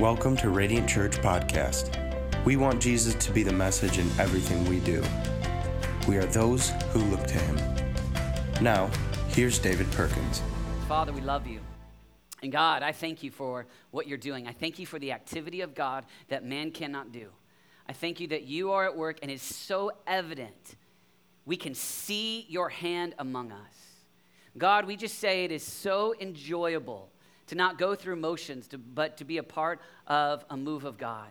Welcome to Radiant Church Podcast. We want Jesus to be the message in everything we do. We are those who look to him. Now, here's David Perkins. Father, we love you. And God, I thank you for what you're doing. I thank you for the activity of God that man cannot do. I thank you that you are at work and it's so evident. We can see your hand among us. God, we just say it is so enjoyable to not go through motions, to, but to be a part of a move of God.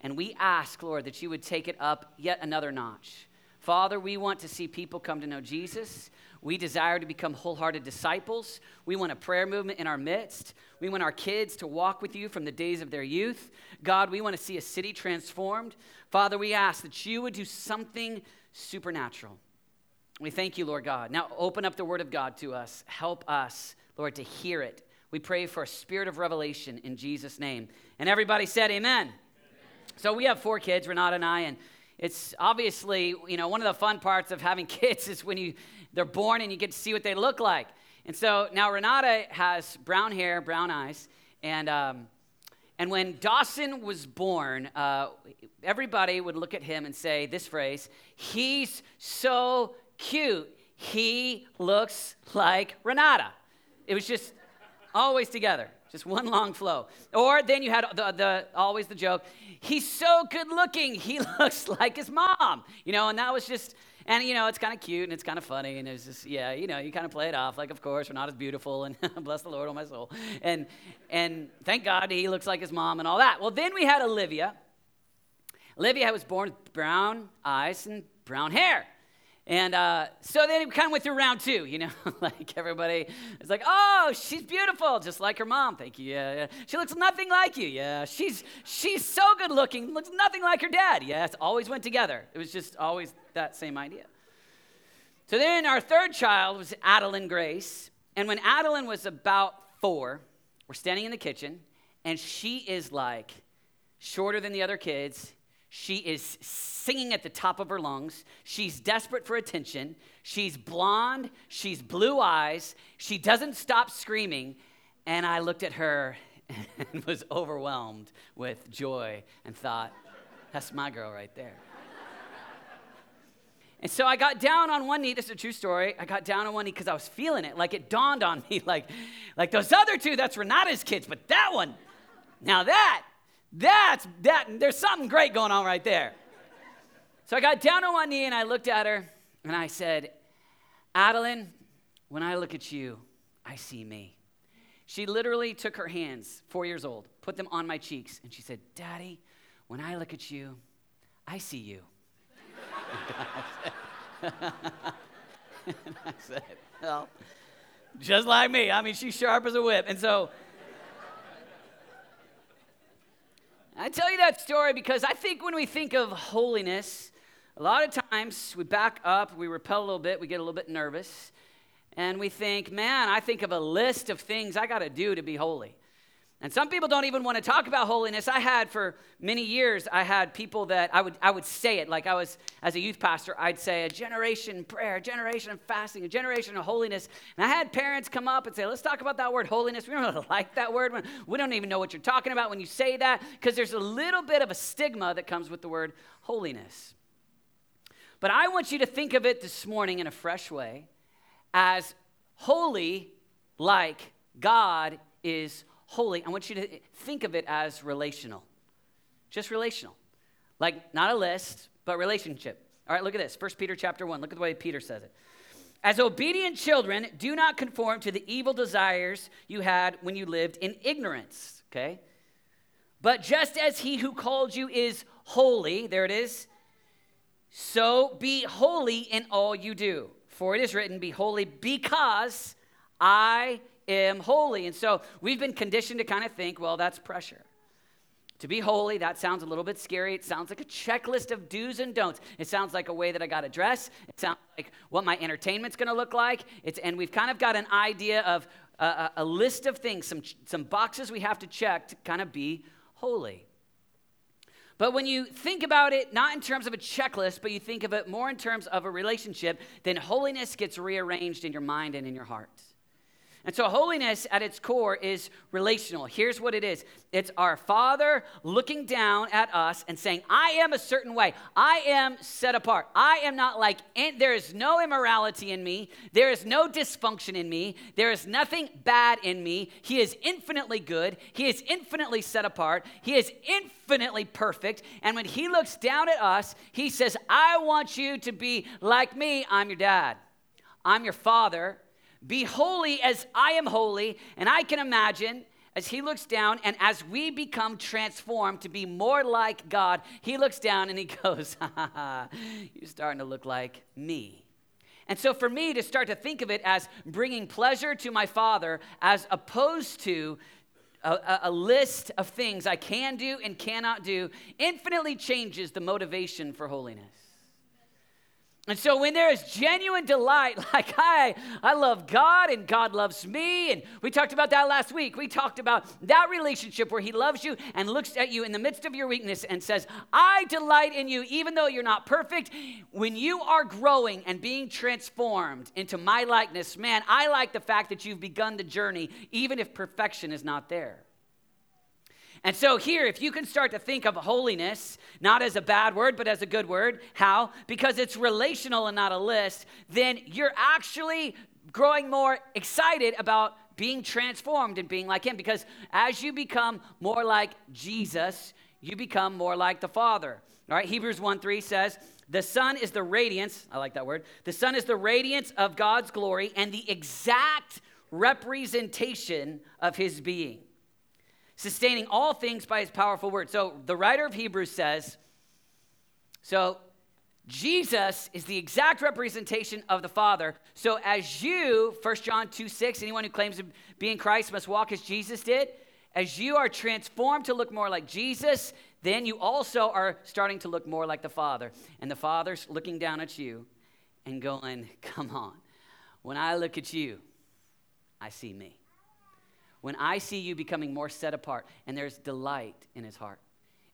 And we ask, Lord, that you would take it up yet another notch. Father, we want to see people come to know Jesus. We desire to become wholehearted disciples. We want a prayer movement in our midst. We want our kids to walk with you from the days of their youth. God, we want to see a city transformed. Father, we ask that you would do something supernatural. We thank you, Lord God. Now open up the word of God to us. Help us, Lord, to hear it we pray for a spirit of revelation in Jesus' name. And everybody said, Amen. Amen. So we have four kids, Renata and I, and it's obviously, you know, one of the fun parts of having kids is when you they're born and you get to see what they look like. And so now Renata has brown hair, brown eyes, and um, and when Dawson was born, uh, everybody would look at him and say this phrase: "He's so cute. He looks like Renata." It was just always together, just one long flow. Or then you had the, the always the joke, he's so good looking, he looks like his mom, you know, and that was just, and you know, it's kind of cute and it's kind of funny, and it's just, yeah, you know, you kind of play it off, like, of course, we're not as beautiful, and bless the Lord, on oh my soul, and and thank God he looks like his mom and all that. Well, then we had Olivia. Olivia was born with brown eyes and brown hair. And uh, so then it kind of went through round two, you know, like everybody is like, oh, she's beautiful, just like her mom. Thank you. Yeah, yeah. She looks nothing like you. Yeah, she's she's so good looking, looks nothing like her dad. Yes, always went together. It was just always that same idea. So then our third child was Adeline Grace, and when Adeline was about four, we're standing in the kitchen, and she is like shorter than the other kids she is singing at the top of her lungs. She's desperate for attention. She's blonde. She's blue eyes. She doesn't stop screaming. And I looked at her and was overwhelmed with joy and thought, that's my girl right there. And so I got down on one knee. This is a true story. I got down on one knee because I was feeling it. Like it dawned on me, like, like those other two, that's Renata's kids, but that one, now that that's that there's something great going on right there. So I got down on one knee and I looked at her and I said, Adeline, when I look at you, I see me. She literally took her hands, four years old, put them on my cheeks, and she said, Daddy, when I look at you, I see you. and I said, Well, just like me. I mean, she's sharp as a whip. And so I tell you that story because I think when we think of holiness, a lot of times we back up, we repel a little bit, we get a little bit nervous, and we think, man, I think of a list of things I got to do to be holy. And some people don't even want to talk about holiness. I had for many years, I had people that I would, I would say it like I was, as a youth pastor, I'd say a generation prayer, a generation of fasting, a generation of holiness. And I had parents come up and say, let's talk about that word holiness. We don't really like that word. We don't even know what you're talking about when you say that because there's a little bit of a stigma that comes with the word holiness. But I want you to think of it this morning in a fresh way as holy like God is holy, I want you to think of it as relational. Just relational. Like not a list, but relationship. All right, look at this. 1 Peter chapter 1. Look at the way Peter says it. As obedient children, do not conform to the evil desires you had when you lived in ignorance, okay? But just as he who called you is holy, there it is, so be holy in all you do. For it is written, Be holy because I am holy. And so we've been conditioned to kind of think, well, that's pressure. To be holy, that sounds a little bit scary. It sounds like a checklist of do's and don'ts. It sounds like a way that I got to dress. It sounds like what my entertainment's going to look like. It's, and we've kind of got an idea of a, a list of things, some, some boxes we have to check to kind of be holy. But when you think about it, not in terms of a checklist, but you think of it more in terms of a relationship, then holiness gets rearranged in your mind and in your heart. And so, holiness at its core is relational. Here's what it is it's our Father looking down at us and saying, I am a certain way. I am set apart. I am not like, there is no immorality in me. There is no dysfunction in me. There is nothing bad in me. He is infinitely good. He is infinitely set apart. He is infinitely perfect. And when He looks down at us, He says, I want you to be like me. I'm your dad, I'm your father. Be holy as I am holy. And I can imagine as he looks down and as we become transformed to be more like God, he looks down and he goes, You're starting to look like me. And so, for me to start to think of it as bringing pleasure to my Father as opposed to a, a, list of things I can do and cannot do, infinitely changes the motivation for holiness. And so when there is genuine delight, like I, I love God and God loves me, and we talked about that last week. We talked about that relationship where He loves you and looks at you in the midst of your weakness and says, I delight in you, even though you're not perfect. When you are growing and being transformed into my likeness, man, I like the fact that you've begun the journey, even if perfection is not there. And so, here, if you can start to think of holiness not as a bad word, but as a good word, how? Because it's relational and not a list, then you're actually growing more excited about being transformed and being like Him. Because as you become more like Jesus, you become more like the Father. All right, Hebrews 1 3 says, the Son is the radiance, I like that word. The Son is the radiance of God's glory and the exact representation of His being sustaining all things by his powerful word. So the writer of Hebrews says, so Jesus is the exact representation of the Father. So as you, 1 John 2 6, anyone who claims to be in Christ must walk as Jesus did. As you are transformed to look more like Jesus, then you also are starting to look more like the Father. And the Father's looking down at you and going, Come on. When I look at you, I see me when I see you becoming more set apart and there's delight in his heart.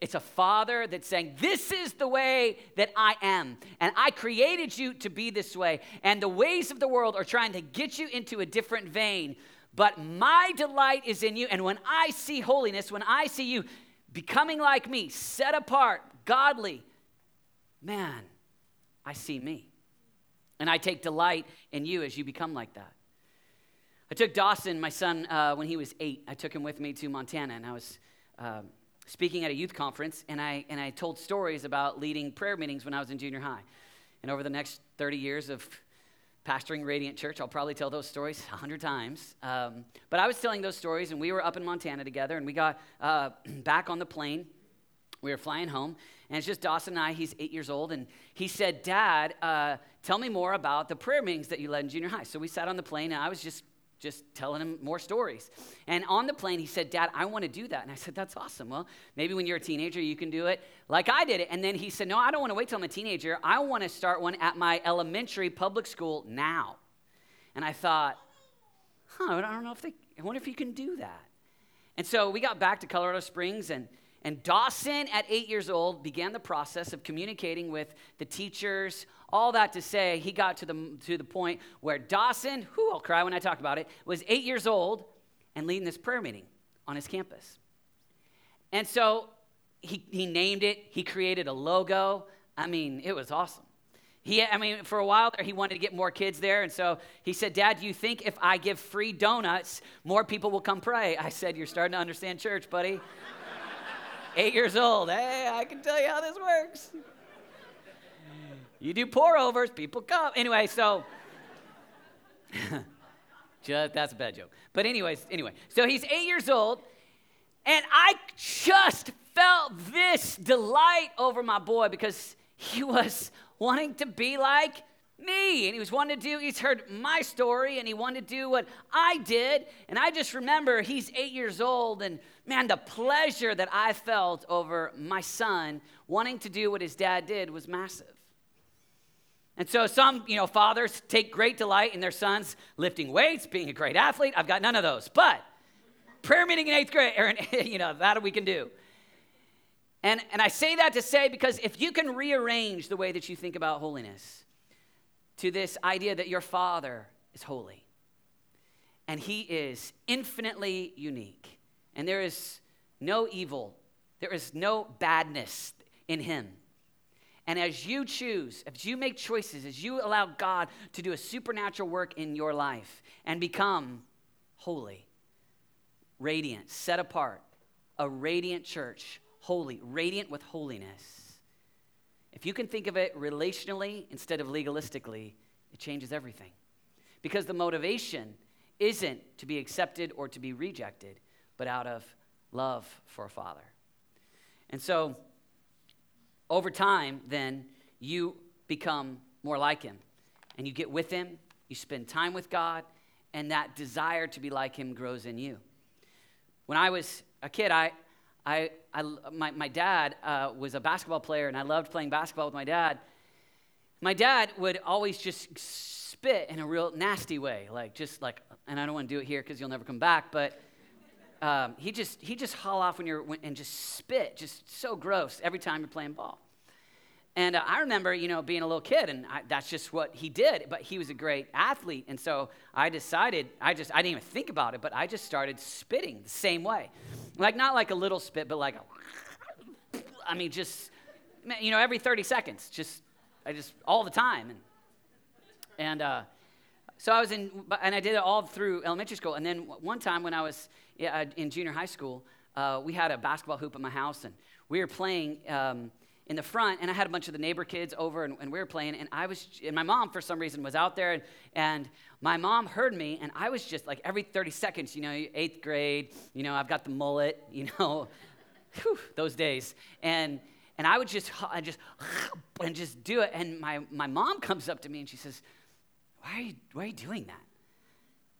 It's a father that's saying, This is the way that I am. And I created you to be this way. And the ways of the world are trying to get you into a different vein. But my delight is in you. And when I see holiness, when I see you becoming like me, set apart, godly, man, I see me. And I take delight in you as you become like that. I took Dawson, my son, uh, when he was eight. I took him with me to Montana, and I was uh, speaking at a youth conference, and I, and I told stories about leading prayer meetings when I was in junior high. And over the next 30 years of pastoring Radiant Church, I'll probably tell those stories a hundred times. Um, but I was telling those stories, and we were up in Montana together, and we got uh, back on the plane. We were flying home, and it's just Dawson and I. He's eight years old, and he said, Dad, uh, tell me more about the prayer meetings that you led in junior high. So we sat on the plane, and I was just just telling him more stories. And on the plane, he said, Dad, I want to do that. And I said, That's awesome. Well, maybe when you're a teenager, you can do it like I did it. And then he said, No, I don't want to wait till I'm a teenager. I want to start one at my elementary public school now. And I thought, Huh, I don't know if they, I wonder if you can do that. And so we got back to Colorado Springs and and Dawson, at eight years old, began the process of communicating with the teachers, all that to say, he got to the, to the point where Dawson, who I'll cry when I talk about it, was eight years old and leading this prayer meeting on his campus. And so he, he named it, he created a logo. I mean, it was awesome. He, I mean, for a while there, he wanted to get more kids there. And so he said, Dad, do you think if I give free donuts, more people will come pray? I said, You're starting to understand church, buddy. Eight years old. Hey, I can tell you how this works. You do pour overs, people come. Anyway, so just that's a bad joke. But anyways, anyway, so he's eight years old, and I just felt this delight over my boy because he was wanting to be like me and he was wanting to do he's heard my story and he wanted to do what i did and i just remember he's eight years old and man the pleasure that i felt over my son wanting to do what his dad did was massive and so some, you know, fathers take great delight in their sons lifting weights, being a great athlete. I've got none of those. But prayer meeting in eighth grade, Aaron, you know, that we can do. And, and I say that to say because if you can rearrange the way that you think about holiness to this idea that your father is holy, and he is infinitely unique. And there is no evil, there is no badness in him. And as you choose, as you make choices, as you allow God to do a supernatural work in your life and become holy, radiant, set apart, a radiant church, holy, radiant with holiness. If you can think of it relationally instead of legalistically, it changes everything. Because the motivation isn't to be accepted or to be rejected, but out of love for a father. And so, over time, then, you become more like him. And you get with him, you spend time with God, and that desire to be like him grows in you. When I was a kid, I, I, I my, my dad uh, was a basketball player, and I loved playing basketball with my dad. My dad would always just spit in a real nasty way, like just like, and I don't want to do it here because you'll never come back, but um, he just he just haul off when you're and just spit, just so gross every time you're playing ball. And uh, I remember, you know, being a little kid, and I, that's just what he did. But he was a great athlete, and so I decided, I just, I didn't even think about it, but I just started spitting the same way, like not like a little spit, but like, a, I mean, just, you know, every 30 seconds, just, I just all the time, and and uh, so I was in, and I did it all through elementary school, and then one time when I was in junior high school, uh, we had a basketball hoop at my house, and we were playing. Um, in the front, and I had a bunch of the neighbor kids over, and, and, we were playing. And I was, and my mom for some reason was out there, and, and my mom heard me, and I was just like every 30 seconds, you know, eighth grade, you know, I've got the mullet, you know, whew, those days, and and I would just, I just, and just do it. And my my mom comes up to me and she says, "Why are you, why are you doing that?"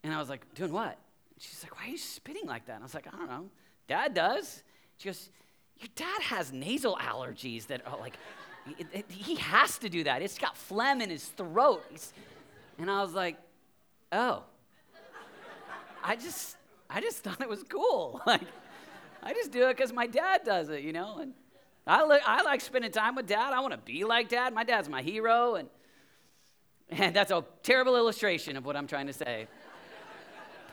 And I was like, "Doing what?" she's like, "Why are you spitting like that?" And I was like, "I don't know. Dad does." She goes your dad has nasal allergies that are like, he has to do that. It's got phlegm in his throat. And I was like, oh. I just, I just thought it was cool. Like, I just do it because my dad does it, you know? And I, li- I like spending time with dad. I want to be like dad. My dad's my hero. And, and that's a terrible illustration of what I'm trying to say.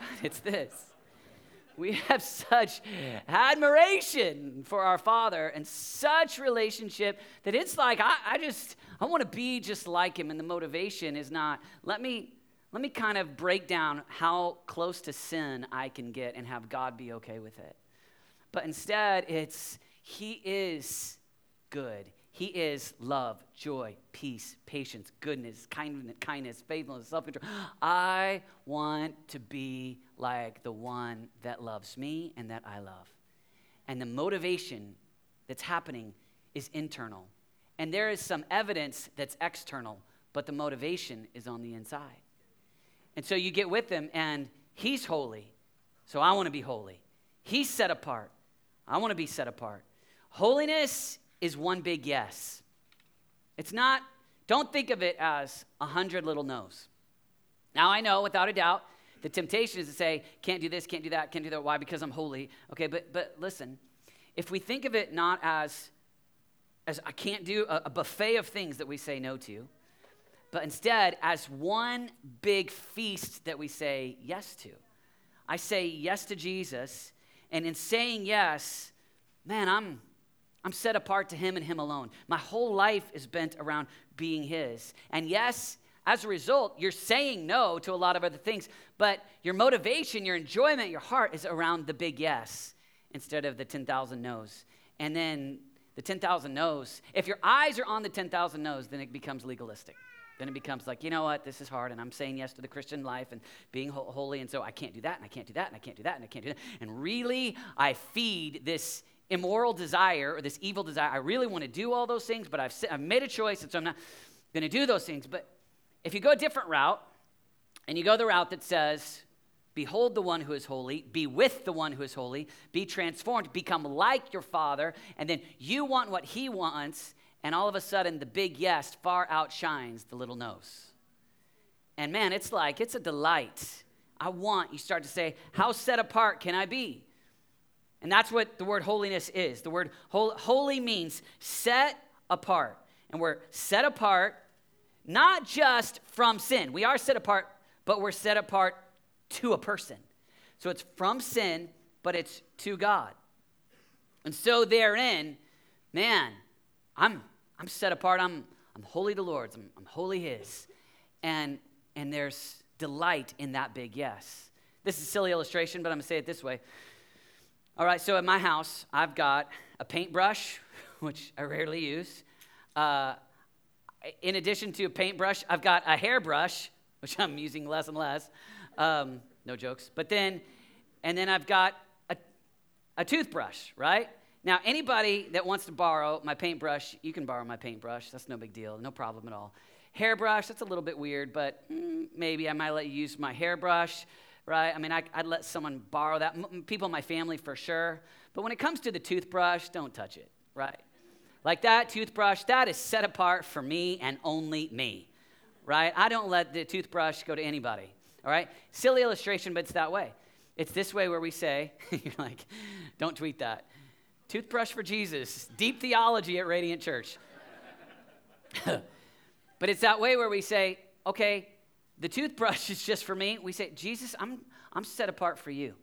But it's this we have such admiration for our Father and such relationship that it's like, I, I just, I want to be just like Him. And the motivation is not, let me, let me kind of break down how close to sin I can get and have God be okay with it. But instead, it's, He is good. He is love, joy, peace, patience, goodness, kindness, kindness faithfulness, self control. I want to be like the one that loves me and that I love. And the motivation that's happening is internal. And there is some evidence that's external, but the motivation is on the inside. And so you get with him, and he's holy. So I want to be holy. He's set apart. I want to be set apart. Holiness is one big yes. It's not, don't think of it as a hundred little no's. Now, I know without a doubt, the temptation is to say, can't do this, can't do that, can't do that. Why? Because I'm holy. Okay, but, but listen, if we think of it not as, as I can't do a, a buffet of things that we say no to, but instead as one big feast that we say yes to. I say yes to Jesus, and in saying yes, man, I'm I'm set apart to Him and Him alone. My whole life is bent around being His. And yes, as a result, you're saying no to a lot of other things, but your motivation, your enjoyment, your heart is around the big yes instead of the 10,000 no's. And then the 10,000 no's, if your eyes are on the 10,000 no's, then it becomes legalistic. Then it becomes like, you know what, this is hard, and I'm saying yes to the Christian life and being holy, and so I can't do that, and I can't do that, and I can't do that, and I can't do that. And really, I feed this immoral desire or this evil desire. I really want to do all those things, but I've, I've made a choice, and so I'm not going to do those things. But if you go a different route, and you go the route that says, Behold the one who is holy, be with the one who is holy, be transformed, become like your father, and then you want what he wants, and all of a sudden the big yes far outshines the little no's. And man, it's like, it's a delight. I want, you start to say, How set apart can I be? And that's what the word holiness is. The word holy means set apart. And we're set apart not just from sin. We are set apart, but we're set apart to a person. So it's from sin, but it's to God. And so therein, man, I'm I'm set apart. I'm I'm holy to Lord's. I'm, I'm holy His. And and there's delight in that big yes. This is a silly illustration, but I'm gonna say it this way. All right, so at my house, I've got a paintbrush, which I rarely use. Uh, in addition to a paintbrush, I've got a hairbrush, which I'm using less and less. Um, no jokes. But then, and then I've got a, a toothbrush, right? Now, anybody that wants to borrow my paintbrush, you can borrow my paintbrush. That's no big deal, no problem at all. Hairbrush, that's a little bit weird, but mm, maybe I might let you use my hairbrush, right? I mean, I, would let someone borrow that. M- people in my family for sure. But when it comes to the toothbrush, don't touch it, right? Like that toothbrush, that is set apart for me and only me, right? I don't let the toothbrush go to anybody, all right? Silly illustration, but it's that way. It's this way where we say, you're like, don't tweet that. Toothbrush for Jesus, deep theology at Radiant Church. but it's that way where we say, okay, the toothbrush is just for me. We say, Jesus, I'm, I'm set apart for you.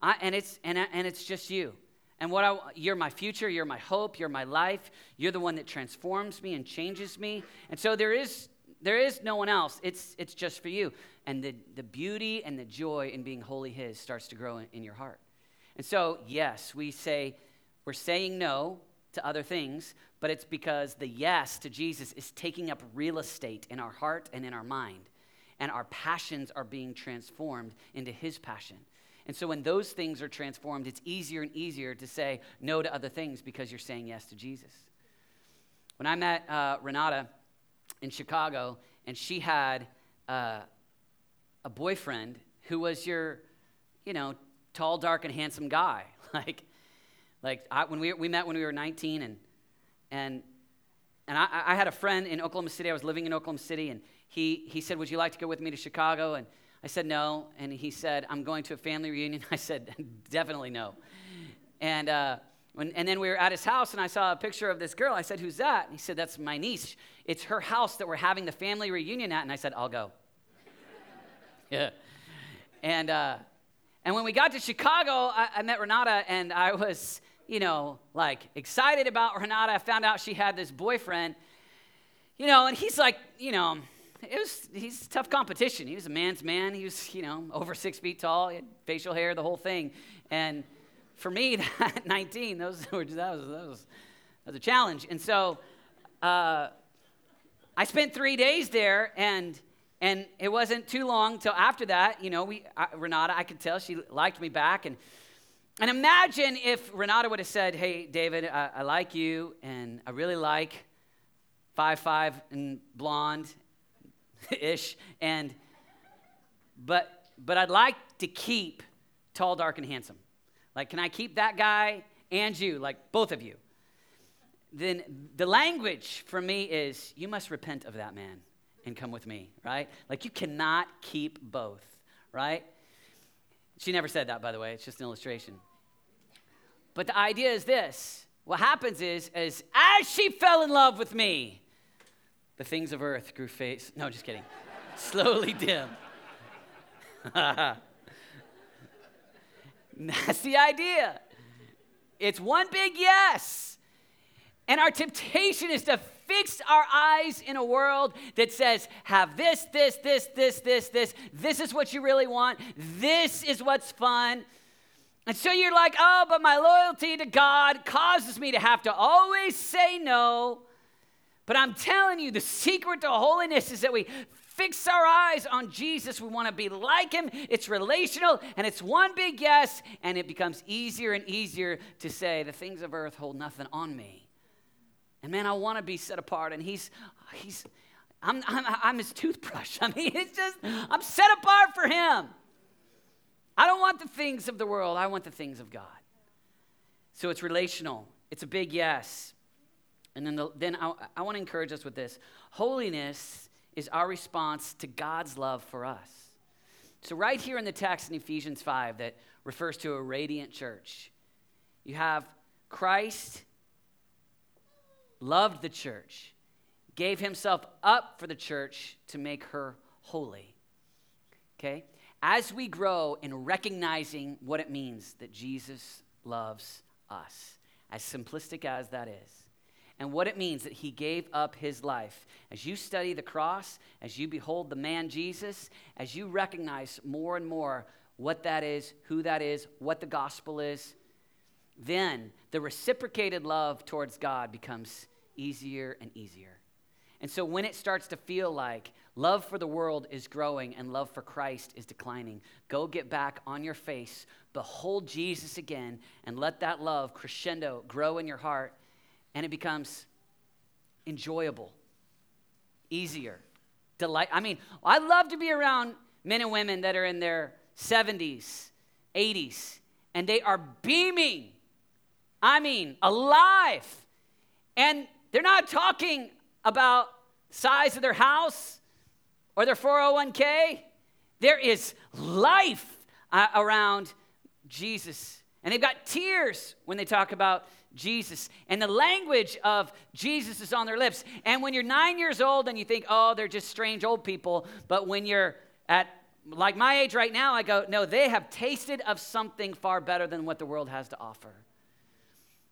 I, and, it's, and, and it's just you. And what I, you're my future, you're my hope, you're my life. You're the one that transforms me and changes me. And so there is there is no one else. It's it's just for you. And the, the beauty and the joy in being wholly his starts to grow in, in your heart. And so, yes, we say we're saying no to other things, but it's because the yes to Jesus is taking up real estate in our heart and in our mind. And our passions are being transformed into his passion. And so when those things are transformed, it's easier and easier to say no to other things because you're saying yes to Jesus. When I met uh, Renata in Chicago, and she had uh, a boyfriend who was your, you know, tall, dark, and handsome guy. like, like I, when we, we met when we were 19, and, and, and I, I had a friend in Oklahoma City. I was living in Oklahoma City, and he, he said, Would you like to go with me to Chicago? And I said no. And he said, I'm going to a family reunion. I said, definitely no. And, uh, when, and then we were at his house and I saw a picture of this girl. I said, Who's that? And he said, That's my niece. It's her house that we're having the family reunion at. And I said, I'll go. yeah. And, uh, and when we got to Chicago, I, I met Renata and I was, you know, like excited about Renata. I found out she had this boyfriend, you know, and he's like, you know, it was he's tough competition. He was a man's man. He was, you know, over six feet tall. He had facial hair, the whole thing. And for me, that 19, those were, that was that was that was a challenge. And so uh, I spent three days there, and and it wasn't too long till after that. You know, we I, Renata, I could tell she liked me back, and and imagine if Renata would have said, "Hey, David, I, I like you, and I really like." Five five and blonde, ish. And but but I'd like to keep tall, dark, and handsome. Like, can I keep that guy and you, like both of you? Then the language for me is you must repent of that man and come with me, right? Like you cannot keep both, right? She never said that, by the way. It's just an illustration. But the idea is this. What happens is, is as she fell in love with me, the things of earth grew face. No, just kidding. Slowly dim. That's the idea. It's one big yes. And our temptation is to fix our eyes in a world that says, have this, this, this, this, this, this. This is what you really want. This is what's fun. And so you're like, oh, but my loyalty to God causes me to have to always say no but I'm telling you, the secret to holiness is that we fix our eyes on Jesus. We want to be like him. It's relational and it's one big yes, and it becomes easier and easier to say, the things of earth hold nothing on me. And man, I want to be set apart. And he's, he's, I'm, I'm, I'm his toothbrush. I mean, it's just, I'm set apart for him. I don't want the things of the world, I want the things of God. So it's relational, it's a big yes. And then, the, then I, I want to encourage us with this holiness is our response to God's love for us. So, right here in the text in Ephesians 5 that refers to a radiant church, you have Christ loved the church, gave himself up for the church to make her holy. Okay? as we grow in recognizing what it means that Jesus loves us, as simplistic as that is, and what it means that he gave up his life. As you study the cross, as you behold the man Jesus, as you recognize more and more what that is, who that is, what the gospel is, then the reciprocated love towards God becomes easier and easier. And so when it starts to feel like love for the world is growing and love for Christ is declining, go get back on your face, behold Jesus again, and let that love crescendo grow in your heart, and it becomes enjoyable, easier, delight. I mean, I love to be around men and women that are in their 70s, 80s, and they are beaming. I mean, alive. And they're not talking about size of their house or their 401k. There is life uh, around Jesus. And they've got tears when they talk about Jesus. And the language of Jesus is on their lips. And when you're nine years old and you think, oh, they're just strange old people, but when you're at like my age right now, I go, no, they have tasted of something far better than what the world has to offer.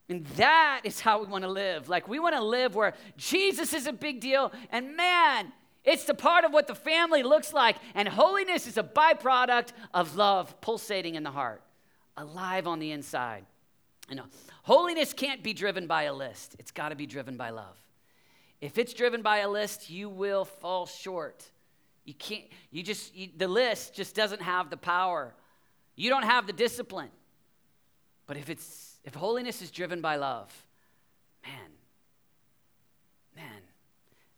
And that is how we want to live. Like, we want to live where Jesus is a big deal, and man, it's the part of what the family looks like. And holiness is a byproduct of love pulsating in the heart, alive on the inside. Know, holiness can't be driven by a list, it's got to be driven by love. If it's driven by a list, you will fall short. You can't, you just, you, the list just doesn't have the power. You don't have the discipline. But if it's, if holiness is driven by love, man, man,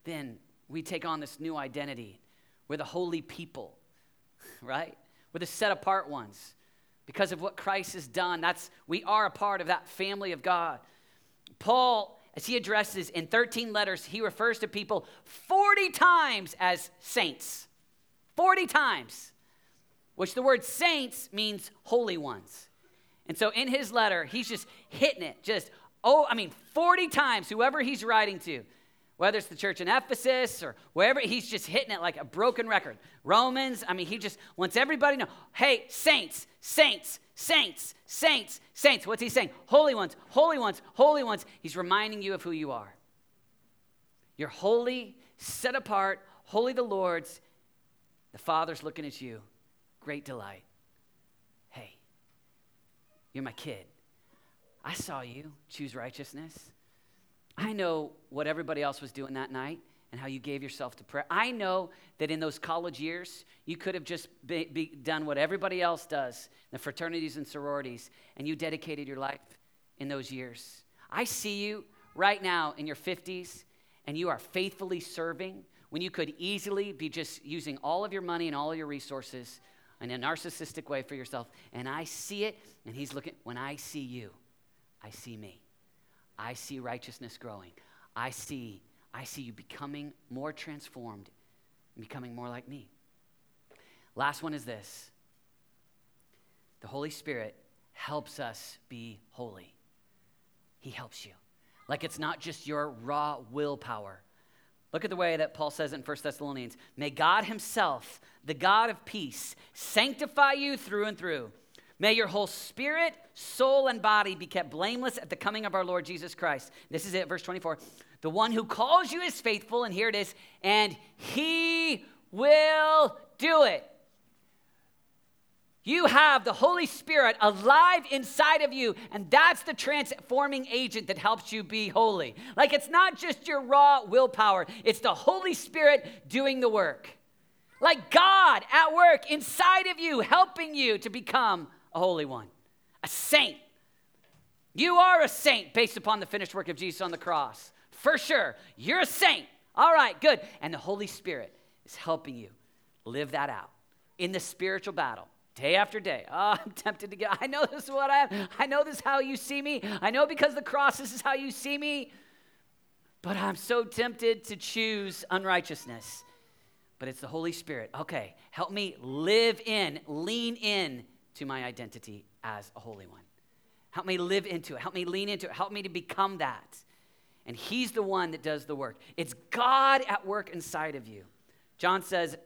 then we take on this new identity. We're the holy people, right? We're the set apart ones. Because of what Christ has done, that's we are a part of that family of God. Paul as he addresses in 13 letters, he refers to people 40 times as saints. 40 times, which the word saints means holy ones. And so in his letter, he's just hitting it, just, oh, I mean, 40 times, whoever he's writing to, whether it's the church in Ephesus or wherever, he's just hitting it like a broken record. Romans, I mean, he just wants everybody to know hey, saints, saints, saints, saints, saints. What's he saying? Holy ones, holy ones, holy ones. He's reminding you of who you are. You're holy, set apart, holy the Lord's. The Father's looking at you. Great delight. Hey, you're my kid. I saw you choose righteousness. I know what everybody else was doing that night and how you gave yourself to prayer. I know that in those college years, you could have just be, be done what everybody else does, the fraternities and sororities, and you dedicated your life in those years. I see you right now in your 50s, and you are faithfully serving when you could easily be just using all of your money and all of your resources in a narcissistic way for yourself. And I see it, and he's looking, when I see you, I see me. I see righteousness growing. I see, I see you becoming more transformed and becoming more like me. Last one is this the Holy Spirit helps us be holy. He helps you. Like it's not just your raw willpower. Look at the way that Paul says it in 1 Thessalonians. May God Himself, the God of peace, sanctify you through and through. May your whole spirit, soul, and body be kept blameless at the coming of our Lord Jesus Christ. This is it, verse 24. The one who calls you is faithful, and here it is, and He will do it. You have the Holy Spirit alive inside of you, and that's the transforming agent that helps you be holy. Like it's not just your raw willpower, it's the Holy Spirit doing the work. Like God at work inside of you, helping you to become a holy one, a saint. You are a saint based upon the finished work of Jesus on the cross. For sure. You're a saint. All right, good. And the Holy Spirit is helping you live that out in the spiritual battle day after day. Oh, I'm tempted to get, I know this is what I. I know this is how you see me. I know because the cross, this is how you see me. But I'm so tempted to choose unrighteousness. But it's the Holy Spirit. Okay, help me live in, lean in to my identity as a holy one. Help me live into it. Help me lean into it. Help me to become that. And He's the one that does the work. It's God at work inside of you. John says,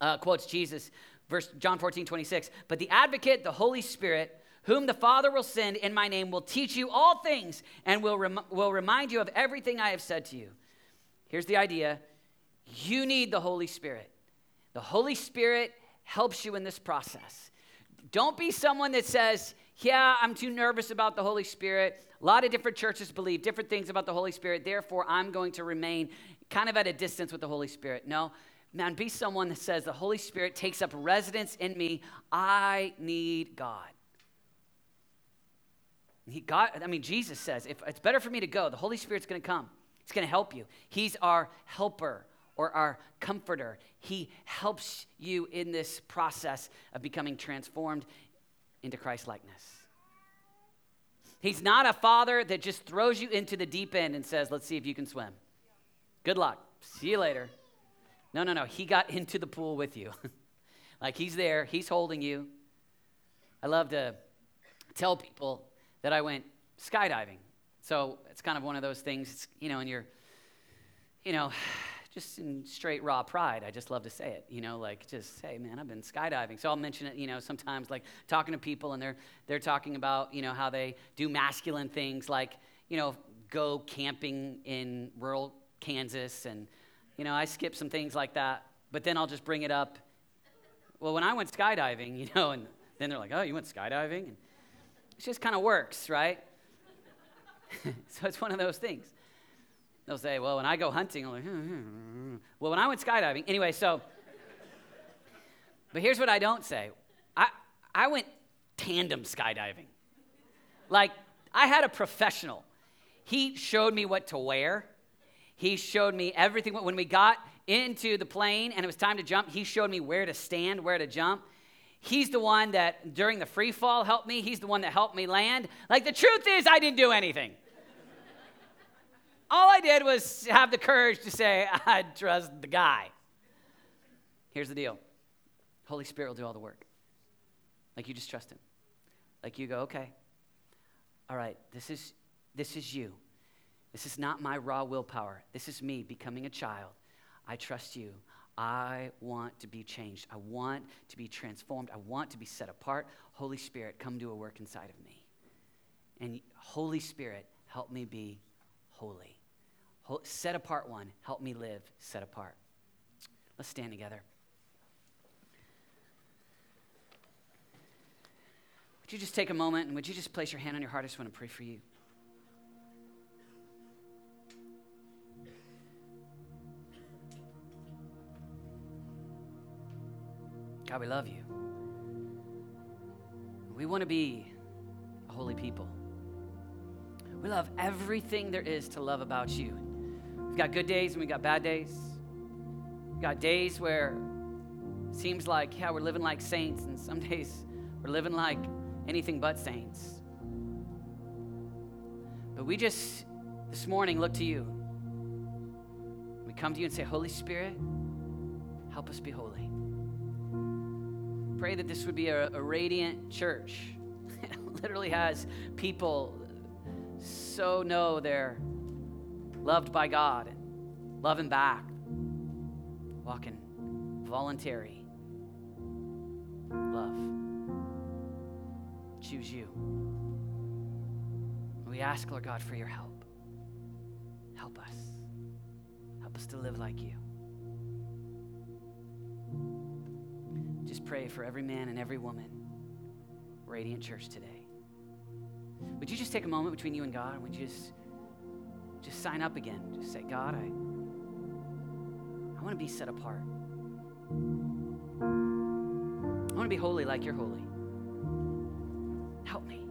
uh, quotes Jesus, Verse John 14, 26. But the advocate, the Holy Spirit, whom the Father will send in my name, will teach you all things and will, rem- will remind you of everything I have said to you. Here's the idea you need the Holy Spirit. The Holy Spirit helps you in this process. Don't be someone that says, Yeah, I'm too nervous about the Holy Spirit. A lot of different churches believe different things about the Holy Spirit, therefore, I'm going to remain kind of at a distance with the Holy Spirit. No, man, be someone that says, The Holy Spirit takes up residence in me. I need God. He got, I mean, Jesus says, if it's better for me to go, the Holy Spirit's going to come. He's going to help you. He's our helper or our comforter. He helps you in this process of becoming transformed into Christ likeness. He's not a father that just throws you into the deep end and says, Let's see if you can swim. Good luck. See you later. No, no, no. He got into the pool with you. like he's there, he's holding you. I love to tell people that I went skydiving. So it's kind of one of those things, you know, and you're, you know, just in straight raw pride, I just love to say it, you know, like just say, man, I've been skydiving. So I'll mention it, you know, sometimes like talking to people and they're they're talking about, you know, how they do masculine things like, you know, go camping in rural Kansas and you know, I skip some things like that, but then I'll just bring it up. Well, when I went skydiving, you know, and then they're like, "Oh, you went skydiving?" And it just kind of works, right? so it's one of those things. They'll say, well, when I go hunting, I'm like, hmm, hmm, hmm. well, when I went skydiving, anyway, so, but here's what I don't say I, I went tandem skydiving. Like, I had a professional. He showed me what to wear, he showed me everything. When we got into the plane and it was time to jump, he showed me where to stand, where to jump. He's the one that during the free fall helped me. He's the one that helped me land. Like the truth is, I didn't do anything. All I did was have the courage to say, I trust the guy. Here's the deal Holy Spirit will do all the work. Like you just trust him. Like you go, okay, all right, this is, this is you. This is not my raw willpower. This is me becoming a child. I trust you. I want to be changed. I want to be transformed. I want to be set apart. Holy Spirit, come do a work inside of me. And Holy Spirit, help me be holy. Set apart one, help me live set apart. Let's stand together. Would you just take a moment and would you just place your hand on your heart? I just want to pray for you. God, we love you. We want to be a holy people. We love everything there is to love about you. We've got good days and we've got bad days. We've got days where it seems like, yeah, we're living like saints, and some days we're living like anything but saints. But we just, this morning, look to you. We come to you and say, Holy Spirit, help us be holy. Pray that this would be a, a radiant church. it literally has people so know they're loved by God love back, walking voluntary love. Choose you. We ask, Lord God, for your help. Help us. Help us to live like you. Just pray for every man and every woman, Radiant Church today. Would you just take a moment between you and God? Would you just just sign up again. Just say, God, I, I want to be set apart. I want to be holy like you're holy. Help me.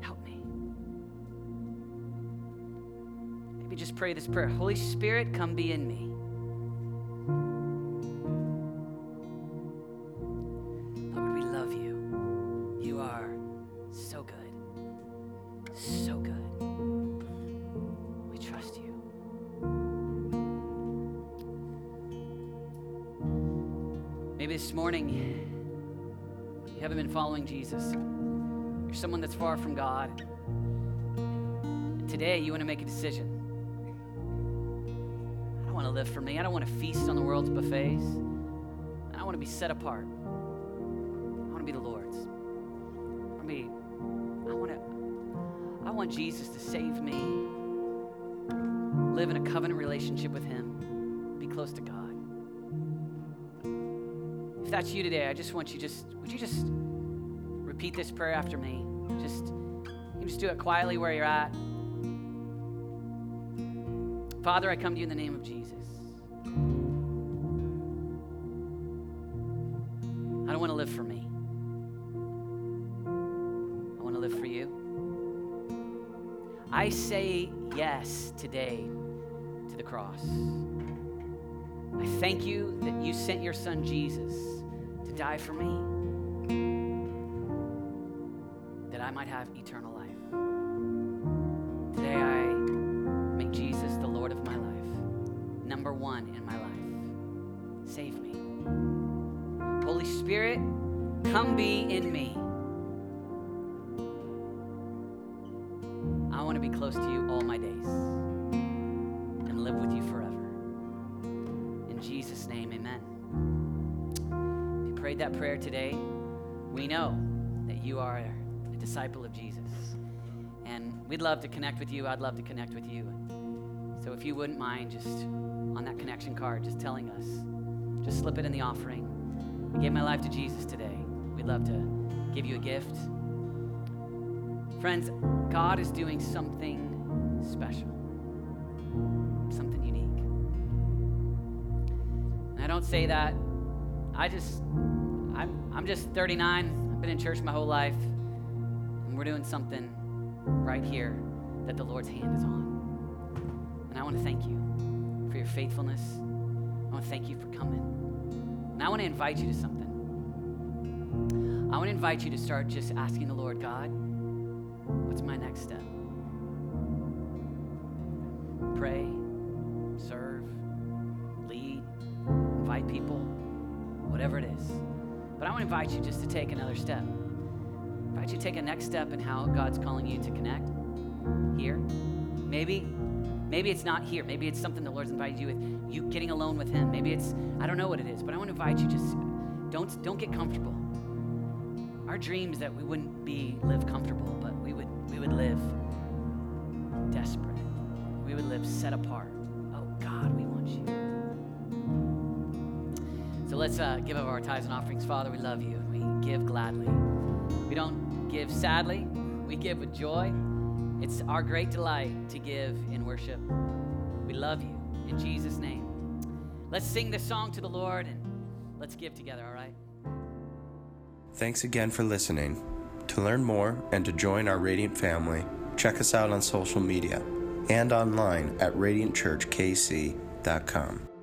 Help me. Maybe just pray this prayer Holy Spirit, come be in me. That's far from God. Today, you want to make a decision. I don't want to live for me. I don't want to feast on the world's buffets. I I want to be set apart. I want to be the Lord's. I want be, I want to, I want Jesus to save me, live in a covenant relationship with Him, be close to God. If that's you today, I just want you just, would you just repeat this prayer after me? Just, you just do it quietly where you're at. Father, I come to you in the name of Jesus. I don't want to live for me. I want to live for you. I say yes today to the cross. I thank you that you sent your son Jesus to die for me, might have eternal life. Today I make Jesus the Lord of my life, number one in my life. Save me. Holy Spirit, come be in me. I want to be close to you all my days and live with you forever. In Jesus' name, amen. If you prayed that prayer today, we know that you are disciple of Jesus. And we'd love to connect with you. I'd love to connect with you. So if you wouldn't mind just on that connection card, just telling us, just slip it in the offering. I gave my life to Jesus today. We'd love to give you a gift. Friends, God is doing something special, something unique. And I don't say that. I just, I'm, I'm just 39. I've been in church my whole life. And we're doing something right here that the Lord's hand is on. And I want to thank you for your faithfulness. I want to thank you for coming. And I want to invite you to something. I want to invite you to start just asking the Lord, God, what's my next step? Pray, serve, lead, invite people, whatever it is. But I want to invite you just to take another step. Invite you take a next step in how God's calling you to connect here. Maybe Maybe it's not here. Maybe it's something the Lord's invited you with. You getting alone with Him. Maybe it's I don't know what it is, but I want to invite you. Just don't don't get comfortable. Our dreams that we wouldn't be live comfortable, but we would we would live desperate. We would live set apart. Oh God, we want you. So let's uh, give up our tithes and offerings, Father. We love you, and we give gladly. We don't give sadly. We give with joy. It's our great delight to give in worship. We love you in Jesus' name. Let's sing this song to the Lord and let's give together, all right? Thanks again for listening. To learn more and to join our Radiant family, check us out on social media and online at radiantchurchkc.com.